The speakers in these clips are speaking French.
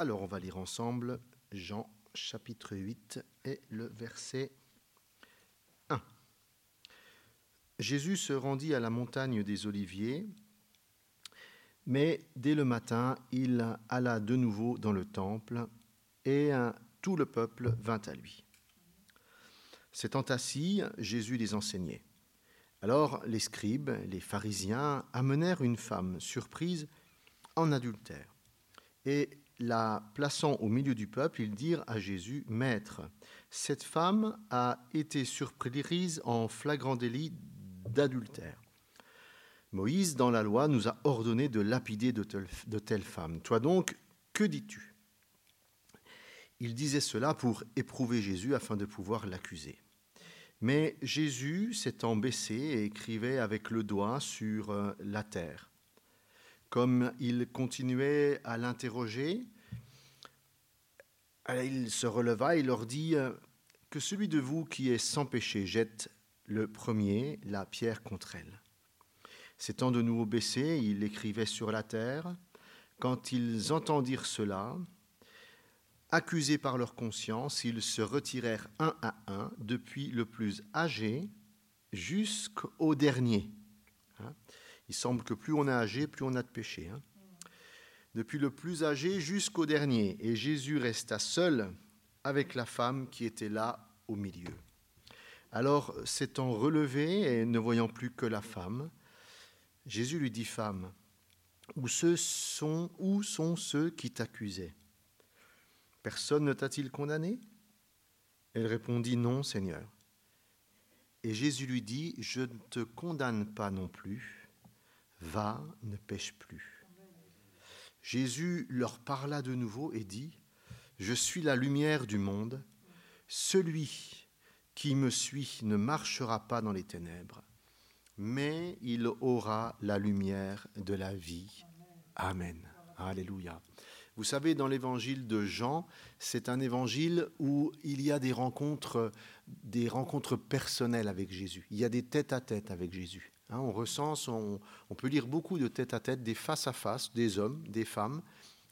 Alors on va lire ensemble Jean chapitre 8 et le verset 1. Jésus se rendit à la montagne des Oliviers, mais dès le matin, il alla de nouveau dans le temple et tout le peuple vint à lui. S'étant assis, Jésus les enseignait. Alors les scribes, les pharisiens, amenèrent une femme surprise en adultère. Et la plaçant au milieu du peuple, ils dirent à Jésus, Maître, cette femme a été surprise en flagrant délit d'adultère. Moïse, dans la loi, nous a ordonné de lapider de telles femmes. Toi donc, que dis-tu? Il disait cela pour éprouver Jésus afin de pouvoir l'accuser. Mais Jésus s'étant baissé écrivait avec le doigt sur euh, la terre. Comme il continuait à l'interroger, il se releva et leur dit euh, Que celui de vous qui est sans péché jette le premier la pierre contre elle. S'étant de nouveau baissé, il écrivait sur la terre. Quand ils entendirent cela, accusés par leur conscience, ils se retirèrent un à un, depuis le plus âgé jusqu'au dernier. Il semble que plus on est âgé, plus on a de péché. Hein. Depuis le plus âgé jusqu'au dernier. Et Jésus resta seul avec la femme qui était là au milieu. Alors, s'étant relevé et ne voyant plus que la femme, Jésus lui dit, Femme, où sont ceux qui t'accusaient? Personne ne t'a-t-il condamné Elle répondit, Non, Seigneur. Et Jésus lui dit, Je ne te condamne pas non plus, va, ne pêche plus. Jésus leur parla de nouveau et dit, Je suis la lumière du monde, celui qui me suit ne marchera pas dans les ténèbres, mais il aura la lumière de la vie. Amen. Alléluia. Vous savez, dans l'évangile de Jean, c'est un évangile où il y a des rencontres, des rencontres personnelles avec Jésus. Il y a des tête-à-tête avec Jésus. Hein, on recense, on, peut lire beaucoup de tête-à-tête, des face-à-face, des hommes, des femmes,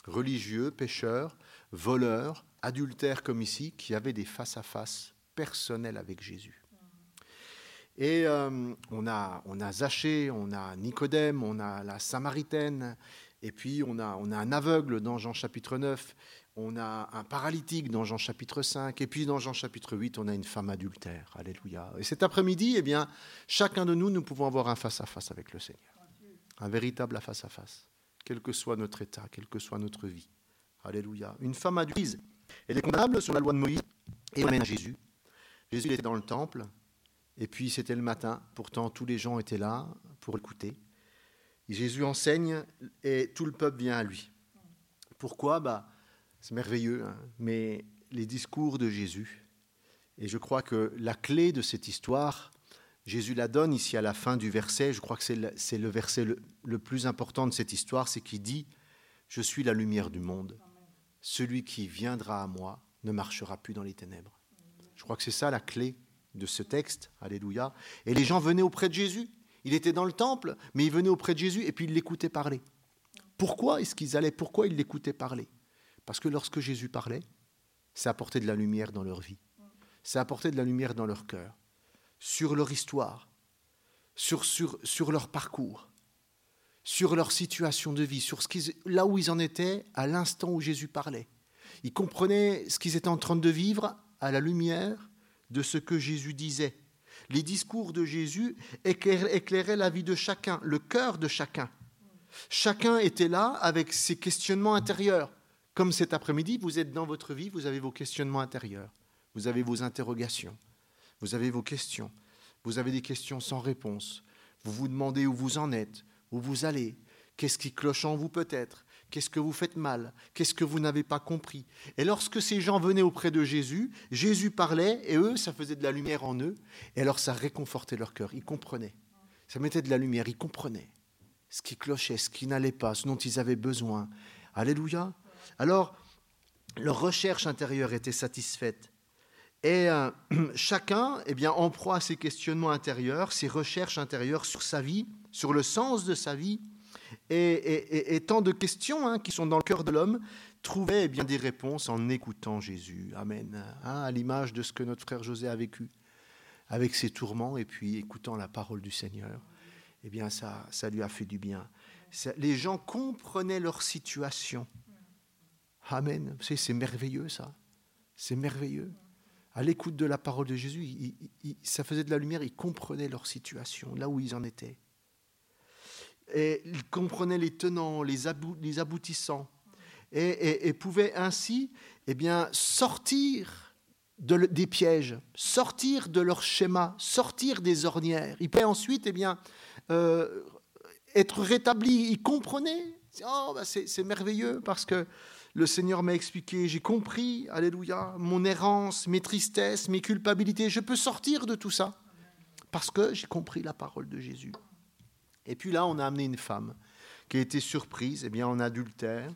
religieux, pécheurs, voleurs, adultères comme ici, qui avaient des face-à-face personnels avec Jésus. Et euh, on, a, on a Zachée, on a Nicodème, on a la Samaritaine, et puis on a, on un aveugle dans Jean chapitre 9, on a un paralytique dans Jean chapitre 5, et puis dans Jean chapitre 8, on a une femme adultère. Alléluia. Et cet après-midi, eh bien, chacun de nous, nous pouvons avoir un face-à-face avec le Seigneur. Un véritable face-à-face, quel que soit notre état, quelle que soit notre vie. Alléluia. Une femme adultère, elle est condamnable sur la loi de Moïse, et elle amène à Jésus. Jésus était dans le temple, et puis c'était le matin, pourtant tous les gens étaient là pour écouter. Jésus enseigne et tout le peuple vient à lui. Pourquoi? Bah, C'est merveilleux, hein. mais les discours de Jésus, et je crois que la clé de cette histoire, Jésus la donne ici à la fin du verset, je crois que c'est le, verset le, le, plus important de cette histoire, c'est qu'il dit, Je suis la lumière du monde, celui qui viendra à moi ne marchera plus dans les ténèbres. Je crois que c'est ça la clé de ce texte. Alléluia. Et les gens venaient auprès de Jésus. Il était dans le temple, mais ils venaient auprès de Jésus et puis ils l'écoutaient parler. Pourquoi est-ce qu'ils allaient Pourquoi ils l'écoutaient parler? Parce que lorsque Jésus parlait, ça apportait de la lumière dans leur vie. Ça apportait de la lumière dans leur cœur, sur leur histoire, sur, leur parcours, sur leur situation de vie, sur ce là où ils en étaient à l'instant où Jésus parlait. Ils comprenaient ce qu'ils étaient en train de vivre à la lumière de ce que Jésus disait. Les discours de Jésus éclairaient la vie de chacun, le cœur de chacun. Chacun était là avec ses questionnements intérieurs. Comme cet après-midi, vous êtes dans votre vie, vous avez vos questionnements intérieurs, vous avez vos interrogations, vous avez vos questions, vous avez des questions sans réponse. Vous vous demandez où vous en êtes, où vous allez, qu'est-ce qui cloche en vous peut-être, Qu'est-ce que vous faites mal? Qu'est-ce que vous n'avez pas compris? Et lorsque ces gens venaient auprès de Jésus, Jésus parlait et eux, ça faisait de la lumière en eux. Et alors ça réconfortait leur cœur. Ils comprenaient. Ça mettait de la lumière. Ils comprenaient ce qui clochait, ce qui n'allait pas, ce dont ils avaient besoin. Alléluia. Alors, leur recherche intérieure était satisfaite. Et euh, chacun, eh bien, en proie à ses questionnements intérieurs, ses recherches intérieures sur sa vie, sur le sens de sa vie, et, tant de questions hein, qui sont dans le cœur de l'homme, trouvait eh bien des réponses en écoutant Jésus. Amen. Hein, à l'image de ce que notre frère José a vécu avec ses tourments et puis écoutant la parole du Seigneur. Eh bien, ça, ça lui a fait du bien. les gens comprenaient leur situation. Amen. C'est merveilleux ça. C'est merveilleux. À l'écoute de la parole de Jésus, ça faisait de la lumière, ils comprenaient leur situation, là où ils en étaient. Et ils comprenaient les tenants, les, aboutissants, et, pouvaient ainsi eh bien, sortir des pièges, sortir de leur schéma, sortir des ornières. Ils pouvaient ensuite eh bien, euh, être rétablis. Ils comprenaient. Oh, bah, c'est merveilleux parce que le Seigneur m'a expliqué, j'ai compris, alléluia, mon errance, mes tristesses, mes culpabilités. Je peux sortir de tout ça parce que j'ai compris la parole de Jésus. Et puis là, on a amené une femme qui a été surprise eh bien, en adultère.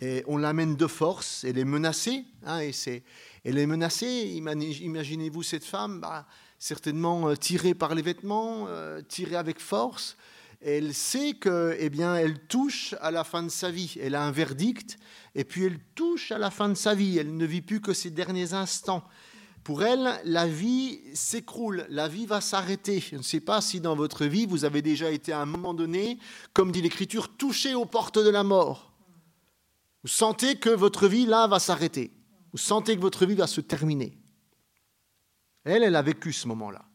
Et on l'amène de force, elle est menacée. Hein, et c'est, elle est menacée, imaginez-vous cette femme, bah, certainement euh, tirée par les vêtements, euh, tirée avec force. Elle sait que, eh bien, elle touche à la fin de sa vie. Elle a un verdict, et puis elle touche à la fin de sa vie. Elle ne vit plus que ses derniers instants. Pour elle, la vie s'écroule, la vie va s'arrêter. Je ne sais pas si dans votre vie, vous avez déjà été à un moment donné, comme dit l'Écriture, touché aux portes de la mort. Vous sentez que votre vie, là, va s'arrêter. Vous sentez que votre vie va se terminer. Elle, elle a vécu ce moment-là.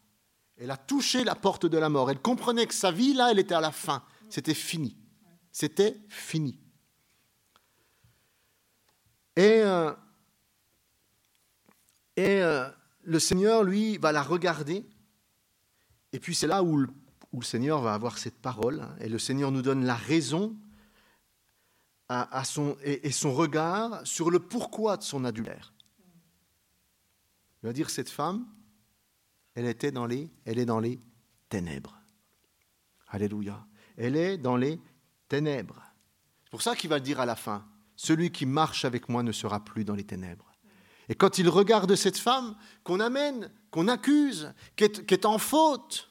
Elle a touché la porte de la mort. Elle comprenait que sa vie, là, elle était à la fin. C'était fini. C'était fini. Et, euh, et euh, le Seigneur, lui, va la regarder. Et puis c'est là où le, Seigneur va avoir cette parole. Et le Seigneur nous donne la raison à, son, et, son regard sur le pourquoi de son adultère. Il va dire, cette femme, elle, était dans les, elle est dans les ténèbres. Alléluia. Elle est dans les ténèbres. C'est pour ça qu'il va dire à la fin, celui qui marche avec moi ne sera plus dans les ténèbres. Et quand il regarde cette femme qu'on amène, qu'on accuse, qui est, en faute,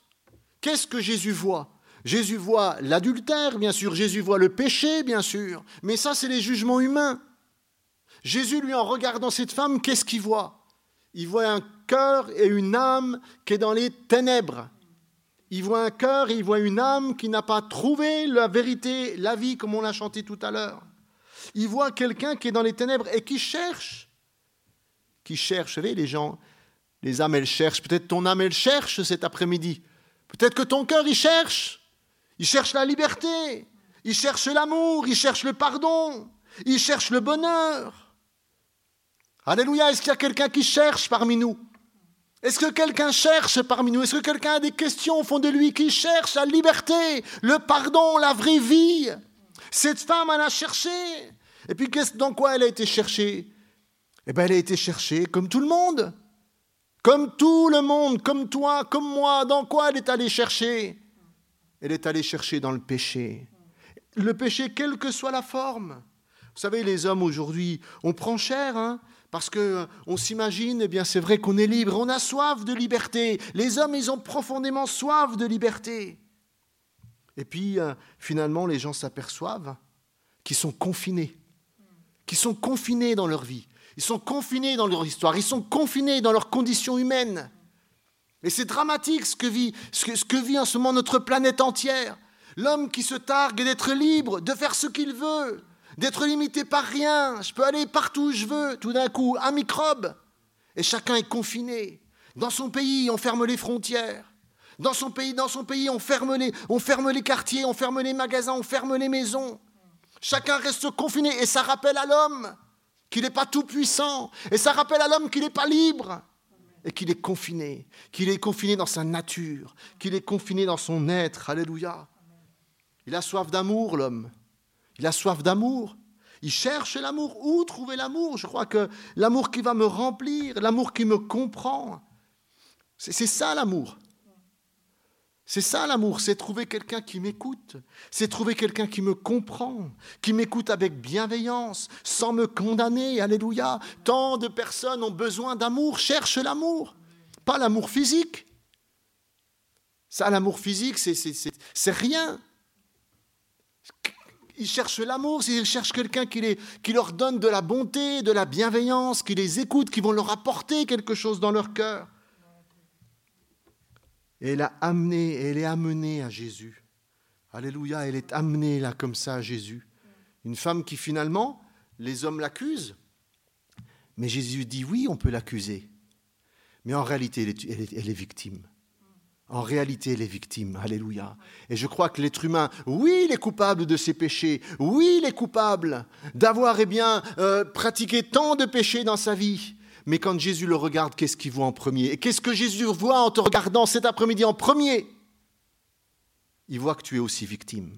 qu'est-ce que Jésus voit? Jésus voit l'adultère, bien sûr, Jésus voit le péché, bien sûr, mais ça, c'est les jugements humains. Jésus, lui, en regardant cette femme, qu'est-ce qu'il voit? Il voit un cœur et une âme qui est dans les ténèbres. Il voit un cœur et il voit une âme qui n'a pas trouvé la vérité, la vie, comme on l'a chanté tout à l'heure. Il voit quelqu'un qui est dans les ténèbres et qui cherche. Qui cherche, vous savez, les gens, les âmes, elles cherchent. Peut-être ton âme, elle cherche cet après-midi. Peut-être que ton cœur, il cherche. Il cherche la liberté. Il cherche l'amour. Il cherche le pardon. Il cherche le bonheur. Alléluia. Est-ce qu'il y a quelqu'un qui cherche parmi nous? Est-ce que quelqu'un cherche parmi nous? Est-ce que quelqu'un a des questions au fond de lui qui cherche la liberté, le pardon, la vraie vie? Cette femme, elle a cherché. Et puis, dans quoi elle a été cherchée? Eh bien, elle a été cherchée comme tout le monde. Comme tout le monde, comme toi, comme moi. Dans quoi elle est allée chercher? Elle est allée chercher dans le péché. Le péché, quelle que soit la forme. Vous savez, les hommes aujourd'hui, on prend cher, hein, parce que on s'imagine, eh bien, c'est vrai qu'on est libre, on a soif de liberté. Les hommes, ils ont profondément soif de liberté. Et puis, euh, finalement, les gens s'aperçoivent qu'ils sont confinés qui sont confinés dans leur vie. Ils sont confinés dans leur histoire, ils sont confinés dans leurs conditions humaines. Et c'est dramatique ce que, vit, en ce moment notre planète entière. L'homme qui se targue d'être libre, de faire ce qu'il veut, d'être limité par rien. Je peux aller partout où je veux, tout d'un coup, un microbe. Et chacun est confiné. Dans son pays, on ferme les frontières. Dans son pays, dans son pays on, ferme les, on ferme les quartiers, on ferme les magasins, on ferme les maisons. Chacun reste confiné et ça rappelle à l'homme qu'il n'est pas tout puissant et ça rappelle à l'homme qu'il n'est pas libre et qu'il est confiné, qu'il est confiné dans sa nature, qu'il est confiné dans son être. Alléluia. Il a soif d'amour, l'homme. Il a soif d'amour. Il cherche l'amour. Où trouver l'amour? Je crois que l'amour qui va me remplir, l'amour qui me comprend, c'est ça l'amour. C'est ça l'amour, c'est trouver quelqu'un qui m'écoute, c'est trouver quelqu'un qui me comprend, qui m'écoute avec bienveillance, sans me condamner. Alléluia. Tant de personnes ont besoin d'amour, cherchent l'amour, pas l'amour physique. Ça, l'amour physique, c'est rien. ils cherchent l'amour, ils cherchent quelqu'un qui, qui leur donne de la bonté, de la bienveillance, qui les écoute, qui vont leur apporter quelque chose dans leur cœur. Et elle a amené, elle est amenée à Jésus. Alléluia, elle est amenée là comme ça à Jésus. Une femme qui finalement, les hommes l'accusent. Mais Jésus dit oui, on peut l'accuser. Mais en réalité, elle est, victime. En réalité, elle est victime. Alléluia. Et je crois que l'être humain, oui, il est coupable de ses péchés. Oui, il est coupable d'avoir eh bien, euh, pratiqué tant de péchés dans sa vie. Mais quand Jésus le regarde, qu'est-ce qu'il voit en premier? Et qu'est-ce que Jésus voit en te regardant cet après-midi en premier? Il voit que tu es aussi victime.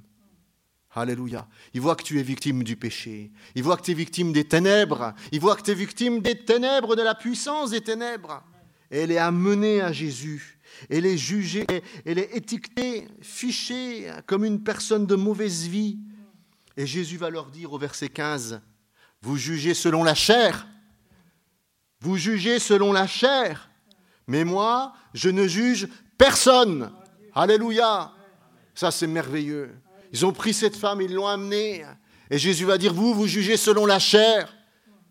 Alléluia. Il voit que tu es victime du péché. Il voit que tu es victime des ténèbres. Il voit que tu es victime des ténèbres, de la puissance des ténèbres. Et elle est amenée à Jésus elle est jugée, elle est étiquetée, fichée comme une personne de mauvaise vie. Et Jésus va leur dire au verset 15, vous jugez selon la chair, vous jugez selon la chair, mais moi, je ne juge personne. Alléluia. Ça, c'est merveilleux. Ils ont pris cette femme, ils l'ont amenée. Et Jésus va dire, vous, vous jugez selon la chair.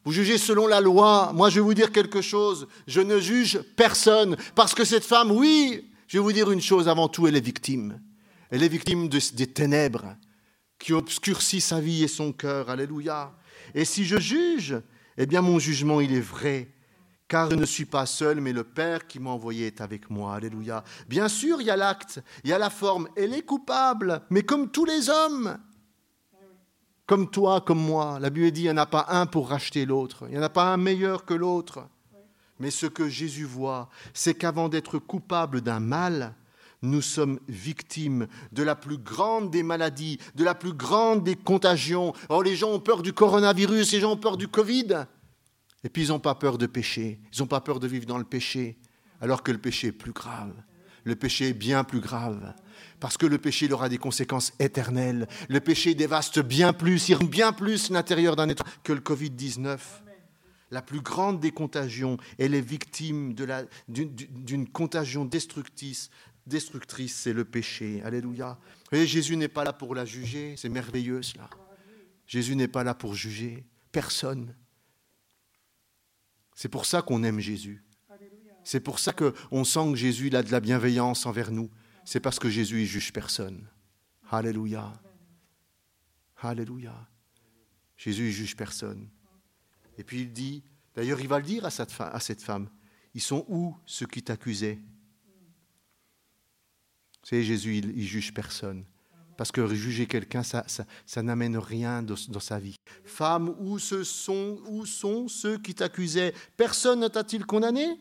Vous jugez selon la loi. Moi, je vais vous dire quelque chose. Je ne juge personne. Parce que cette femme, oui, je vais vous dire une chose. Avant tout, elle est victime. Elle est victime des ténèbres qui obscurcissent sa vie et son cœur. Alléluia. Et si je juge, eh bien, mon jugement, il est vrai. Car je ne suis pas seul, mais le Père qui m'a envoyé est avec moi. Alléluia. Bien sûr, il y a l'acte, il y a la forme. Elle est coupable, mais comme tous les hommes. Comme toi, comme moi. La Bible dit, il n'y en a pas un pour racheter l'autre. Il n'y en a pas un meilleur que l'autre. Mais ce que Jésus voit, c'est qu'avant d'être coupable d'un mal, nous sommes victimes de la plus grande des maladies, de la plus grande des contagions. Oh, les gens ont peur du coronavirus, les gens ont peur du Covid. Et puis ils n'ont pas peur de pécher, ils n'ont pas peur de vivre dans le péché, alors que le péché est plus grave. Le péché est bien plus grave. Parce que le péché il aura des conséquences éternelles. Le péché dévaste bien plus, il bien plus l'intérieur d'un être que le Covid-19. La plus grande des contagions, elle est victime d'une contagion destructrice, destructrice c'est le péché. Alléluia. Et Jésus n'est pas là pour la juger, c'est merveilleux cela. Jésus n'est pas là pour juger personne. C'est pour ça qu'on aime Jésus. C'est pour ça qu'on sent que Jésus a de la bienveillance envers nous c'est parce que Jésus ne juge personne. Alléluia. Alléluia. Jésus ne juge personne. Et puis il dit, d'ailleurs il va le dire à cette, femme, à cette femme, ils sont où ceux qui t'accusaient? Vous savez, Jésus, il, ne juge personne. Parce que juger quelqu'un, ça, n'amène rien dans, dans, sa vie. Femme, où, ce sont, où sont ceux qui t'accusaient? Personne ne t'a-t-il condamné?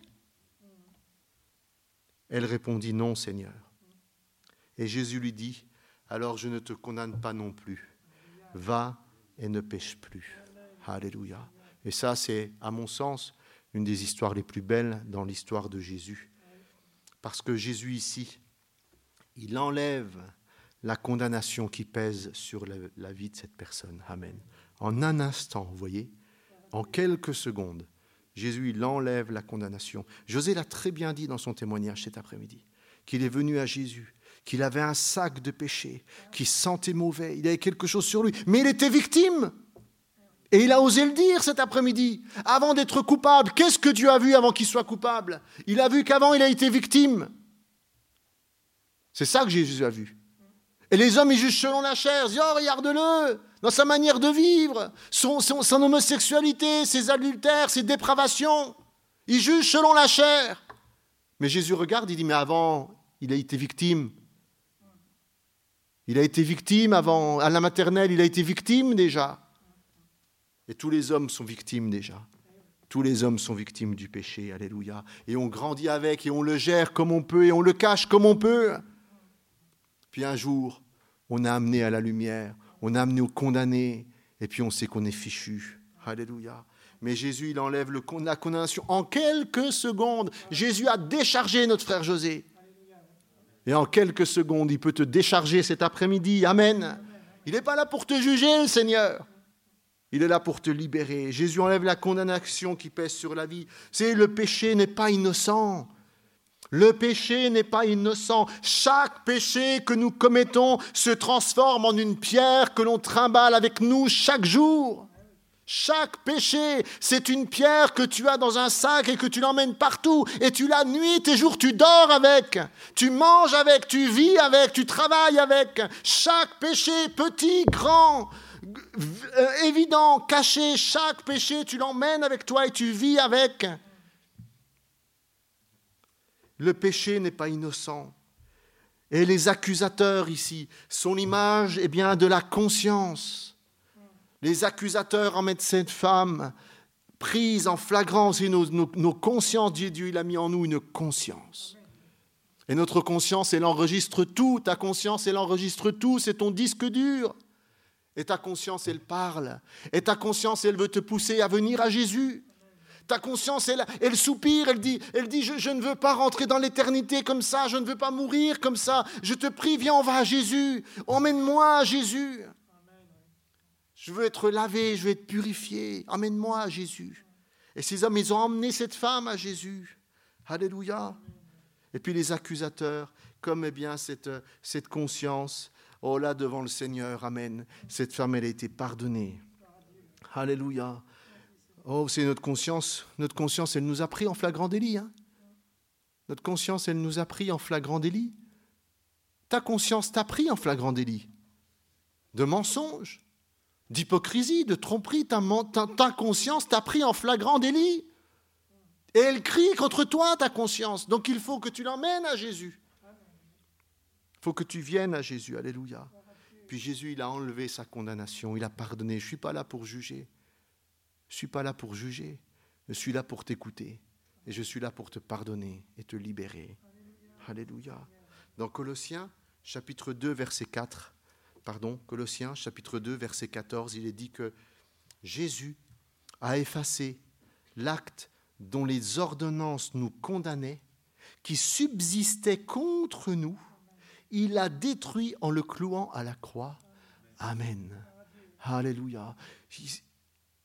Elle répondit, non, Seigneur. Et Jésus lui dit, alors je ne te condamne pas non plus. Va et ne pêche plus. Alléluia. Et ça, c'est, à mon sens, une des histoires les plus belles dans l'histoire de Jésus. Parce que Jésus ici, il enlève la condamnation qui pèse sur la, vie de cette personne. Amen. En un instant, vous voyez, en quelques secondes, Jésus, il enlève la condamnation. José l'a très bien dit dans son témoignage cet après-midi, qu'il est venu à Jésus qu'il avait un sac de péché, qu'il sentait mauvais, il avait quelque chose sur lui, mais il était victime. Et il a osé le dire cet après-midi, avant d'être coupable. Qu'est-ce que Dieu a vu avant qu'il soit coupable? Il a vu qu'avant il a été victime. C'est ça que Jésus a vu. Et les hommes, ils jugent selon la chair. Ils disent, oh, regarde-le, dans sa manière de vivre, son, son homosexualité, ses adultères, ses dépravations. Ils jugent selon la chair. Mais Jésus regarde, il dit, mais avant, il a été victime. Il a été victime avant, à la maternelle, il a été victime déjà. Et tous les hommes sont victimes déjà. Tous les hommes sont victimes du péché, alléluia. Et on grandit avec, et on le gère comme on peut, et on le cache comme on peut. Puis un jour, on a amené à la lumière, on a amené au condamné, et puis on sait qu'on est fichu. Alléluia. Mais Jésus, il enlève la condamnation en quelques secondes. Jésus a déchargé notre frère José. Et en quelques secondes, il peut te décharger cet après-midi. Amen. Il n'est pas là pour te juger, Seigneur. Il est là pour te libérer. Jésus enlève la condamnation qui pèse sur la vie. C'est le péché n'est pas innocent. Le péché n'est pas innocent. Chaque péché que nous commettons se transforme en une pierre que l'on trimballe avec nous chaque jour. Chaque péché, c'est une pierre que tu as dans un sac et que tu l'emmènes partout. Et tu la nuit et jour, tu dors avec. Tu manges avec, tu vis avec, tu travailles avec. Chaque péché, petit, grand, euh, évident, caché, chaque péché, tu l'emmènes avec toi et tu vis avec. Le péché n'est pas innocent. Et les accusateurs ici sont l'image eh bien, de la conscience. Les accusateurs en mettent cette femme prise en flagrance et nos, consciences, Dieu, il a mis en nous une conscience. Et notre conscience, elle enregistre tout. Ta conscience, elle enregistre tout. C'est ton disque dur. Et ta conscience, elle parle. Et ta conscience, elle veut te pousser à venir à Jésus. Ta conscience, elle, elle soupire, elle dit, elle dit je, ne veux pas rentrer dans l'éternité comme ça, je ne veux pas mourir comme ça. Je te prie, viens, on va à Jésus. Emmène-moi à Jésus. Je veux être lavé, je veux être purifié. Amène-moi à Jésus. Et ces hommes, ils ont emmené cette femme à Jésus. Alléluia. Et puis les accusateurs, comme eh bien cette, cette conscience, oh là devant le Seigneur, Amen. Cette femme, elle a été pardonnée. Alléluia. Oh, c'est notre conscience. Notre conscience, elle nous a pris en flagrant délit. Hein. Notre conscience, elle nous a pris en flagrant délit. Ta conscience t'a pris en flagrant délit. De mensonge, d'hypocrisie, de tromperie. Ta, ta, conscience t'a pris en flagrant délit. Et elle crie contre toi, ta conscience. Donc il faut que tu l'emmènes à Jésus. Il faut que tu viennes à Jésus. Alléluia. Puis Jésus, il a enlevé sa condamnation. Il a pardonné. Je ne suis pas là pour juger. Je ne suis pas là pour juger. Je suis là pour t'écouter. Et je suis là pour te pardonner et te libérer. Alléluia. Dans Colossiens, chapitre 2, verset 4, pardon, Colossiens chapitre 2, verset 14, il est dit que Jésus a effacé l'acte dont les ordonnances nous condamnaient, qui subsistait contre nous, il l'a détruit en le clouant à la croix. Amen. Alléluia.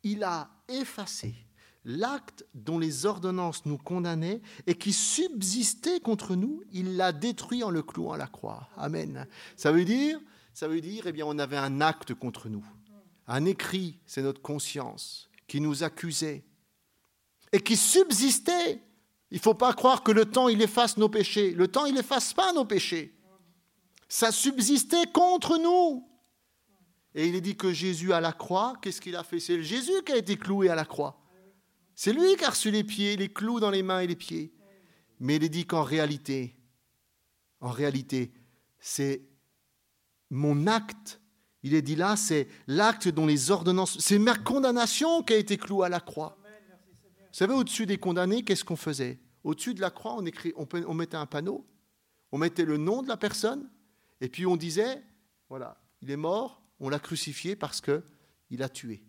Il a effacé l'acte dont les ordonnances nous condamnaient et qui subsistait contre nous, il l'a détruit en le clouant à la croix. Amen. Ça veut dire ça veut dire, eh bien, on avait un acte contre nous. Un écrit, c'est notre conscience, qui nous accusait et qui subsistait. Il ne faut pas croire que le temps, il efface nos péchés. Le temps, il n'efface pas nos péchés. Ça subsistait contre nous. Et il est dit que Jésus à la croix, qu'est-ce qu'il a fait? C'est Jésus qui a été cloué à la croix. C'est lui qui a reçu les pieds, les clous dans les mains et les pieds. Mais il est dit qu'en réalité, en réalité, c'est mon acte. Il est dit là, c'est l'acte dont les ordonnances, c'est ma condamnation qui a été clouée à la croix. Vous savez, au-dessus des condamnés, qu'est-ce qu'on faisait? Au-dessus de la croix, on, on, mettait un panneau, on mettait le nom de la personne, et puis on disait, voilà, il est mort, on l'a crucifié parce qu'il a tué,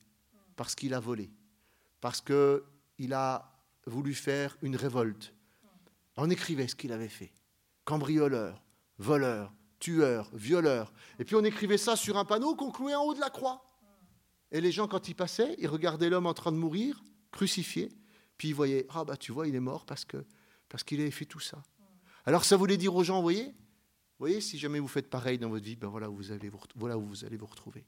parce qu'il a volé, parce qu'il a voulu faire une révolte. On écrivait ce qu'il avait fait. Cambrioleur, voleur, tueur, violeur. Et puis on écrivait ça sur un panneau qu'on clouait en haut de la croix. Et les gens, quand ils passaient, ils regardaient l'homme en train de mourir, crucifié, puis ils voyaient, ah bah tu vois, il est mort parce parce qu'il avait fait tout ça. Alors ça voulait dire aux gens, vous voyez, voyez, si jamais vous faites pareil dans votre vie, ben voilà, vous allez vous, voilà où vous allez vous retrouver.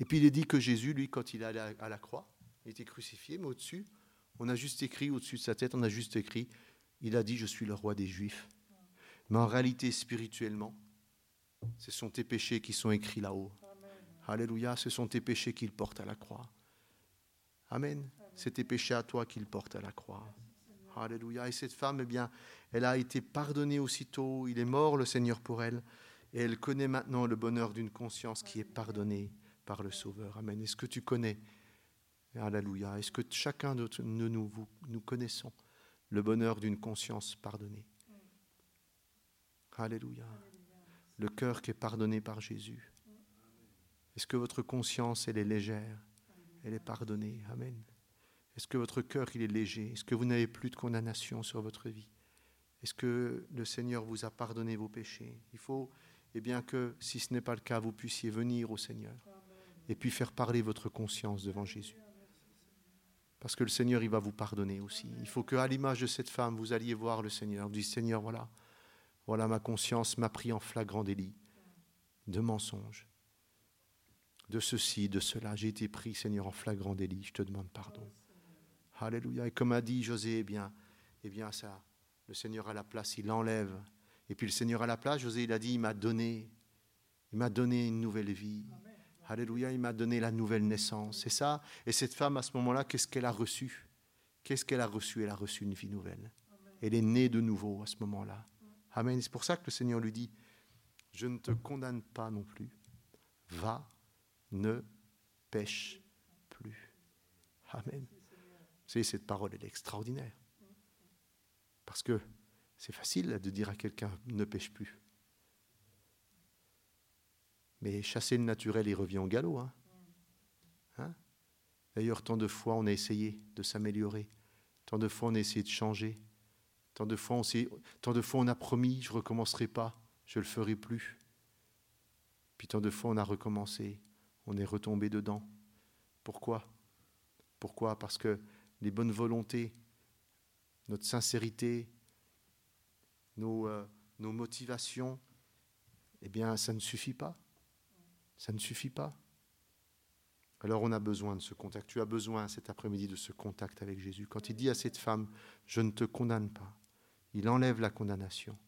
Et puis il est dit que Jésus, lui, quand il allait à la croix, il était crucifié, mais au-dessus, on a juste écrit, au-dessus de sa tête, on a juste écrit, il a dit, je suis le roi des Juifs. Mais en réalité, spirituellement, ce sont tes péchés qui sont écrits là-haut. Alléluia, ce sont tes péchés qu'il porte à la croix. Amen. C'est tes péchés à toi qu'il porte à la croix. Alléluia. Et cette femme, eh bien, elle a été pardonnée aussitôt. Il est mort, le Seigneur, pour elle. Et elle connaît maintenant le bonheur d'une conscience qui est pardonnée par le Sauveur. Amen. Est-ce que tu connais? Alléluia. Est-ce que chacun de nous, nous connaissons le bonheur d'une conscience pardonnée? Alléluia. Le cœur qui est pardonné par Jésus. Est-ce que votre conscience, elle est légère? Elle est pardonnée. Amen. Est-ce que votre cœur, est léger? Est-ce que vous n'avez plus de condamnation sur votre vie? Est-ce que le Seigneur vous a pardonné vos péchés? Il faut, eh bien que, si ce n'est pas le cas, vous puissiez venir au Seigneur et puis faire parler votre conscience devant Jésus. Parce que le Seigneur, il va vous pardonner aussi. Il faut qu'à l'image de cette femme, vous alliez voir le Seigneur. Vous dites, Seigneur, voilà, voilà ma conscience m'a pris en flagrant délit de mensonge, de ceci, de cela. J'ai été pris, Seigneur, en flagrant délit. Je te demande pardon. Alléluia. Et comme a dit José, eh bien, eh bien ça, le Seigneur à la place, il enlève. Et puis le Seigneur à la place, José, il a dit, il m'a donné, il m'a donné une nouvelle vie. Alléluia, il m'a donné la nouvelle naissance. C'est ça. Et cette femme, à ce moment-là, qu'est-ce qu'elle a reçu? Qu'est-ce qu'elle a reçu? Elle a reçu une vie nouvelle. Elle est née de nouveau à ce moment-là. Amen. C'est pour ça que le Seigneur lui dit, je ne te condamne pas non plus. Va, ne pêche plus. Amen. Vous savez, cette parole, elle est extraordinaire. Parce que c'est facile de dire à quelqu'un, ne pêche plus. Mais chasser le naturel, il revient au galop. Hein. Hein? D'ailleurs, tant de fois on a essayé de s'améliorer, tant de fois on a essayé de changer, tant de fois on, tant de fois on a promis, je ne recommencerai pas, je ne le ferai plus. Puis tant de fois on a recommencé, on est retombé dedans. Pourquoi? Pourquoi? Parce que les bonnes volontés, notre sincérité, nos, euh, nos motivations, eh bien, ça ne suffit pas. Ça ne suffit pas. Alors on a besoin de ce contact. Tu as besoin cet après-midi de ce contact avec Jésus. Quand il dit à cette femme, je ne te condamne pas, il enlève la condamnation.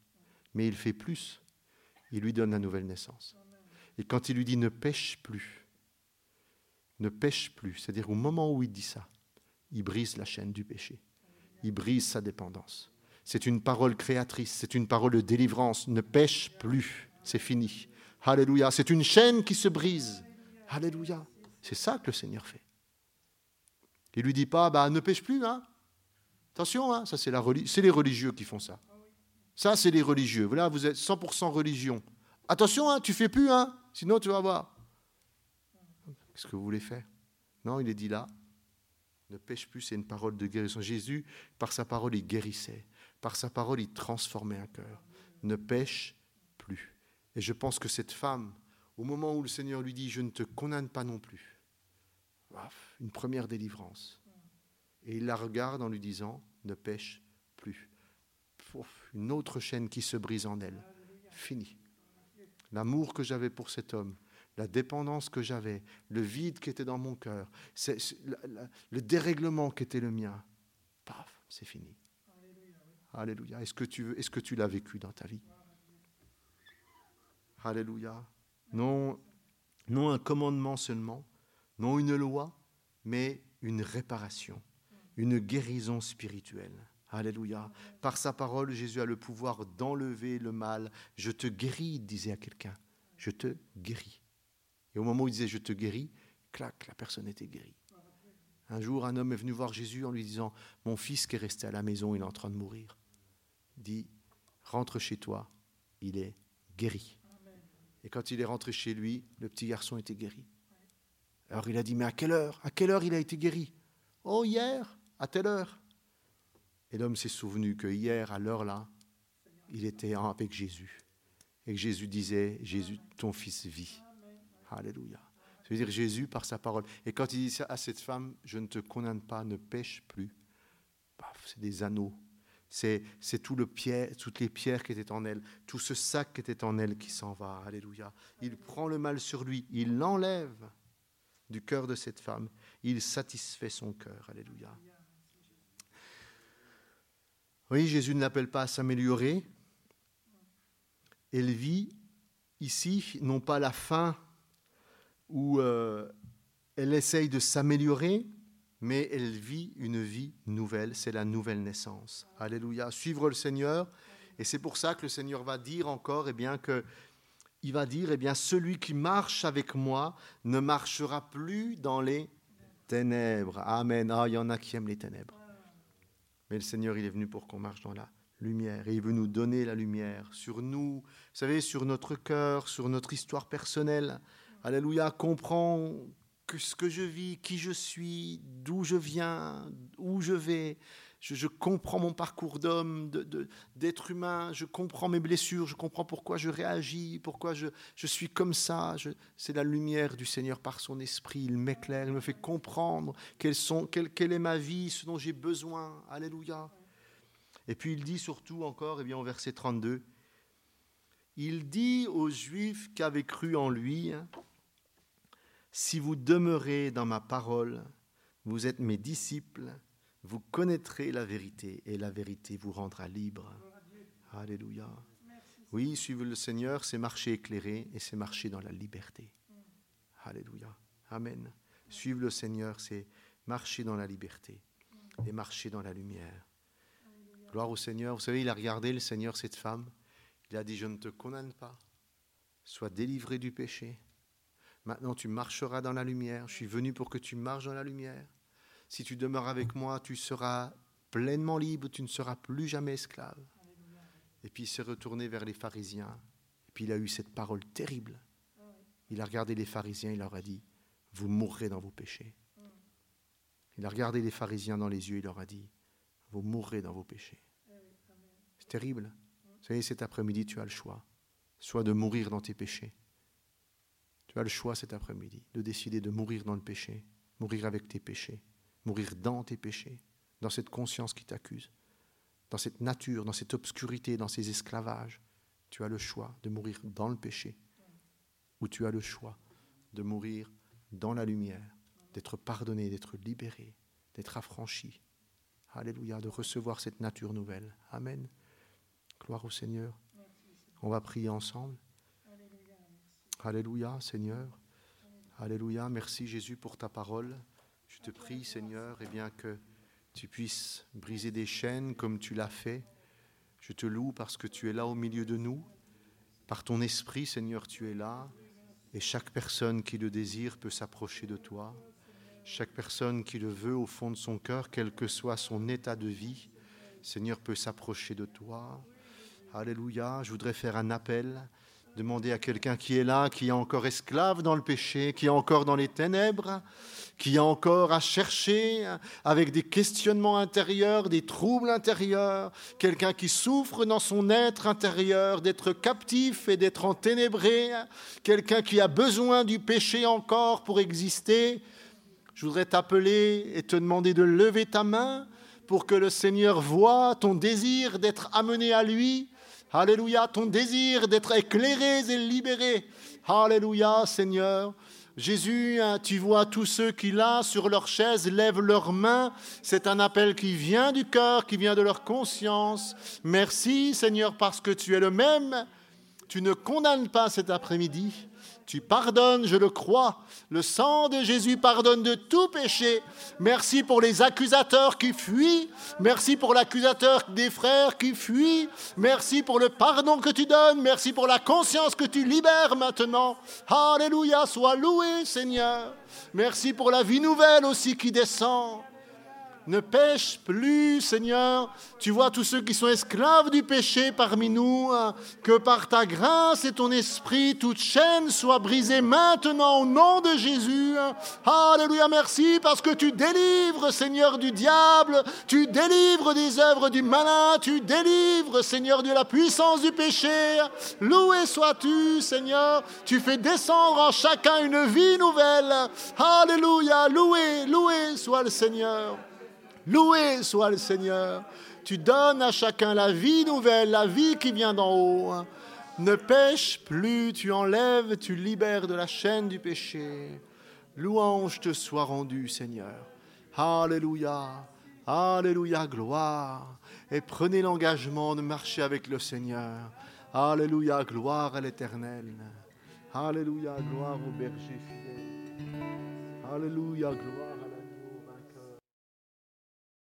Mais il fait plus. Il lui donne la nouvelle naissance. Et quand il lui dit ne pêche plus, ne pêche plus, c'est-à-dire au moment où il dit ça, il brise la chaîne du péché. Il brise sa dépendance. C'est une parole créatrice, c'est une parole de délivrance. Ne pêche plus, c'est fini. Alléluia. C'est une chaîne qui se brise. Alléluia. C'est ça que le Seigneur fait. Il lui dit pas, bah, ne pêche plus, hein. Attention, hein, ça c'est, la c'est les religieux qui font ça. Ça, c'est les religieux. Voilà, vous êtes 100% religion. Attention, hein, tu fais plus, hein, sinon tu vas voir. Qu'est-ce que vous voulez faire? Non, il est dit là. Ne pêche plus, c'est une parole de guérison. Jésus, par sa parole, il guérissait. Par sa parole, il transformait un cœur. Ne pêche plus. Et je pense que cette femme, au moment où le Seigneur lui dit, je ne te condamne pas non plus, une première délivrance. Et il la regarde en lui disant, ne pêche plus. Une autre chaîne qui se brise en elle. Fini. L'amour que j'avais pour cet homme, la dépendance que j'avais, le vide qui était dans mon cœur, le dérèglement qui était le mien, paf, c'est fini. Alléluia. Est-ce que tu, est-ce l'as vécu dans ta vie? Alléluia. Non, non un commandement seulement, non une loi, mais une réparation, une guérison spirituelle. Alléluia. Par sa parole, Jésus a le pouvoir d'enlever le mal. Je te guéris, disait à quelqu'un. Je te guéris. Et au moment où il disait je te guéris, clac, la personne était guérie. Un jour, un homme est venu voir Jésus en lui disant Mon fils qui est resté à la maison, il est en train de mourir. Il dit Rentre chez toi, il est guéri. Et quand il est rentré chez lui, le petit garçon était guéri. Alors il a dit, mais à quelle heure À quelle heure il a été guéri Oh, hier, à telle heure. Et l'homme s'est souvenu que hier, à l'heure-là, il était avec Jésus. Et que Jésus disait, Jésus, ton fils vit. Alléluia. Ça veut dire Jésus par sa parole. Et quand il dit ça à cette femme, je ne te condamne pas, ne pêche plus. C'est des anneaux c'est, tout le pierre, toutes les pierres qui étaient en elle, tout ce sac qui était en elle qui s'en va. Alléluia. Il prend le mal sur lui, il l'enlève du cœur de cette femme, il satisfait son cœur. Alléluia. Oui, Jésus ne l'appelle pas à s'améliorer. Elle vit ici, non pas la fin où euh, elle essaye de s'améliorer, mais elle vit une vie nouvelle, c'est la nouvelle naissance. Alléluia. Suivre le Seigneur, et c'est pour ça que le Seigneur va dire encore, eh bien que il va dire, eh bien celui qui marche avec moi ne marchera plus dans les ténèbres. Amen. Ah, il y en a qui aiment les ténèbres. Mais le Seigneur, il est venu pour qu'on marche dans la lumière. Et il veut nous donner la lumière sur nous, vous savez, sur notre cœur, sur notre histoire personnelle. Alléluia. Comprends ce que je vis, qui je suis, d'où je viens, où je vais, je, comprends mon parcours d'homme, d'être humain, je comprends mes blessures, je comprends pourquoi je réagis, pourquoi je, suis comme ça. C'est la lumière du Seigneur par son esprit, il m'éclaire, il me fait comprendre quelle, sont, quelle, est ma vie, ce dont j'ai besoin. Alléluia. Et puis il dit surtout encore, et eh bien, au verset 32, il dit aux Juifs qui avaient cru en lui, Si vous demeurez dans ma parole, vous êtes mes disciples, vous connaîtrez la vérité et la vérité vous rendra libre. Alléluia. Oui, suivre le Seigneur, c'est marcher éclairé et c'est marcher dans la liberté. Alléluia. Amen. Suivre le Seigneur, c'est marcher dans la liberté et marcher dans la lumière. Gloire au Seigneur. Vous savez, il a regardé le Seigneur, cette femme. Il a dit, je ne te condamne pas. Sois délivré du péché. Maintenant, tu marcheras dans la lumière. Je suis venu pour que tu marches dans la lumière. Si tu demeures avec moi, tu seras pleinement libre, tu ne seras plus jamais esclave. Et puis il s'est retourné vers les pharisiens. Et puis il a eu cette parole terrible. Il a regardé les pharisiens, il leur a dit, vous mourrez dans vos péchés. Il a regardé les pharisiens dans les yeux, il leur a dit, vous mourrez dans vos péchés. C'est terrible. Vous savez, cet après-midi, tu as le choix. Soit de mourir dans tes péchés. Tu as le choix cet après-midi de décider de mourir dans le péché, mourir avec tes péchés, mourir dans tes péchés, dans cette conscience qui t'accuse, dans cette nature, dans cette obscurité, dans ces esclavages. Tu as le choix de mourir dans le péché ou tu as le choix de mourir dans la lumière, d'être pardonné, d'être libéré, d'être affranchi. Alléluia, de recevoir cette nature nouvelle. Amen. Gloire au Seigneur. On va prier ensemble. Alléluia, Seigneur. Alléluia. Merci Jésus pour ta parole. Je te prie, Seigneur, et eh bien que tu puisses briser des chaînes comme tu l'as fait. Je te loue parce que tu es là au milieu de nous. Par ton esprit, Seigneur, tu es là. Et chaque personne qui le désire peut s'approcher de toi. Chaque personne qui le veut au fond de son cœur, quel que soit son état de vie, Seigneur peut s'approcher de toi. Alléluia. Je voudrais faire un appel Demandez à quelqu'un qui est là, qui est encore esclave dans le péché, qui est encore dans les ténèbres, qui a encore à chercher avec des questionnements intérieurs, des troubles intérieurs, quelqu'un qui souffre dans son être intérieur d'être captif et d'être enténébré, quelqu'un qui a besoin du péché encore pour exister. Je voudrais t'appeler et te demander de lever ta main pour que le Seigneur voie ton désir d'être amené à lui Alléluia, ton désir d'être éclairé et libéré. Alléluia, Seigneur. Jésus, hein, tu vois tous ceux qui là, sur leur chaise, lèvent leurs mains. C'est un appel qui vient du cœur, qui vient de leur conscience. Merci, Seigneur, parce que tu es le même. Tu ne condamnes pas cet après-midi. Tu pardonnes, je le crois. Le sang de Jésus pardonne de tout péché. Merci pour les accusateurs qui fuient. Merci pour l'accusateur des frères qui fuient. Merci pour le pardon que tu donnes. Merci pour la conscience que tu libères maintenant. Alléluia, sois loué Seigneur. Merci pour la vie nouvelle aussi qui descend ne pêche plus, Seigneur. Tu vois tous ceux qui sont esclaves du péché parmi nous, hein. que par ta grâce et ton esprit, toute chaîne soit brisée maintenant au nom de Jésus. Hein. Alléluia, merci parce que tu délivres, Seigneur, du diable, tu délivres des œuvres du malin, tu délivres, Seigneur, de la puissance du péché. Loué sois-tu, Seigneur. Tu fais descendre en chacun une vie nouvelle. Alléluia, loué, loué soit le Seigneur. Loué soit le Seigneur. Tu donnes à chacun la vie nouvelle, la vie qui vient d'en haut. Ne pêche plus, tu enlèves, tu libères de la chaîne du péché. Louange te soit rendue, Seigneur. Alléluia, Alléluia, gloire. Et prenez l'engagement de marcher avec le Seigneur. Alléluia, gloire à l'Éternel. Alléluia, gloire au berger fidèle. Alléluia, gloire.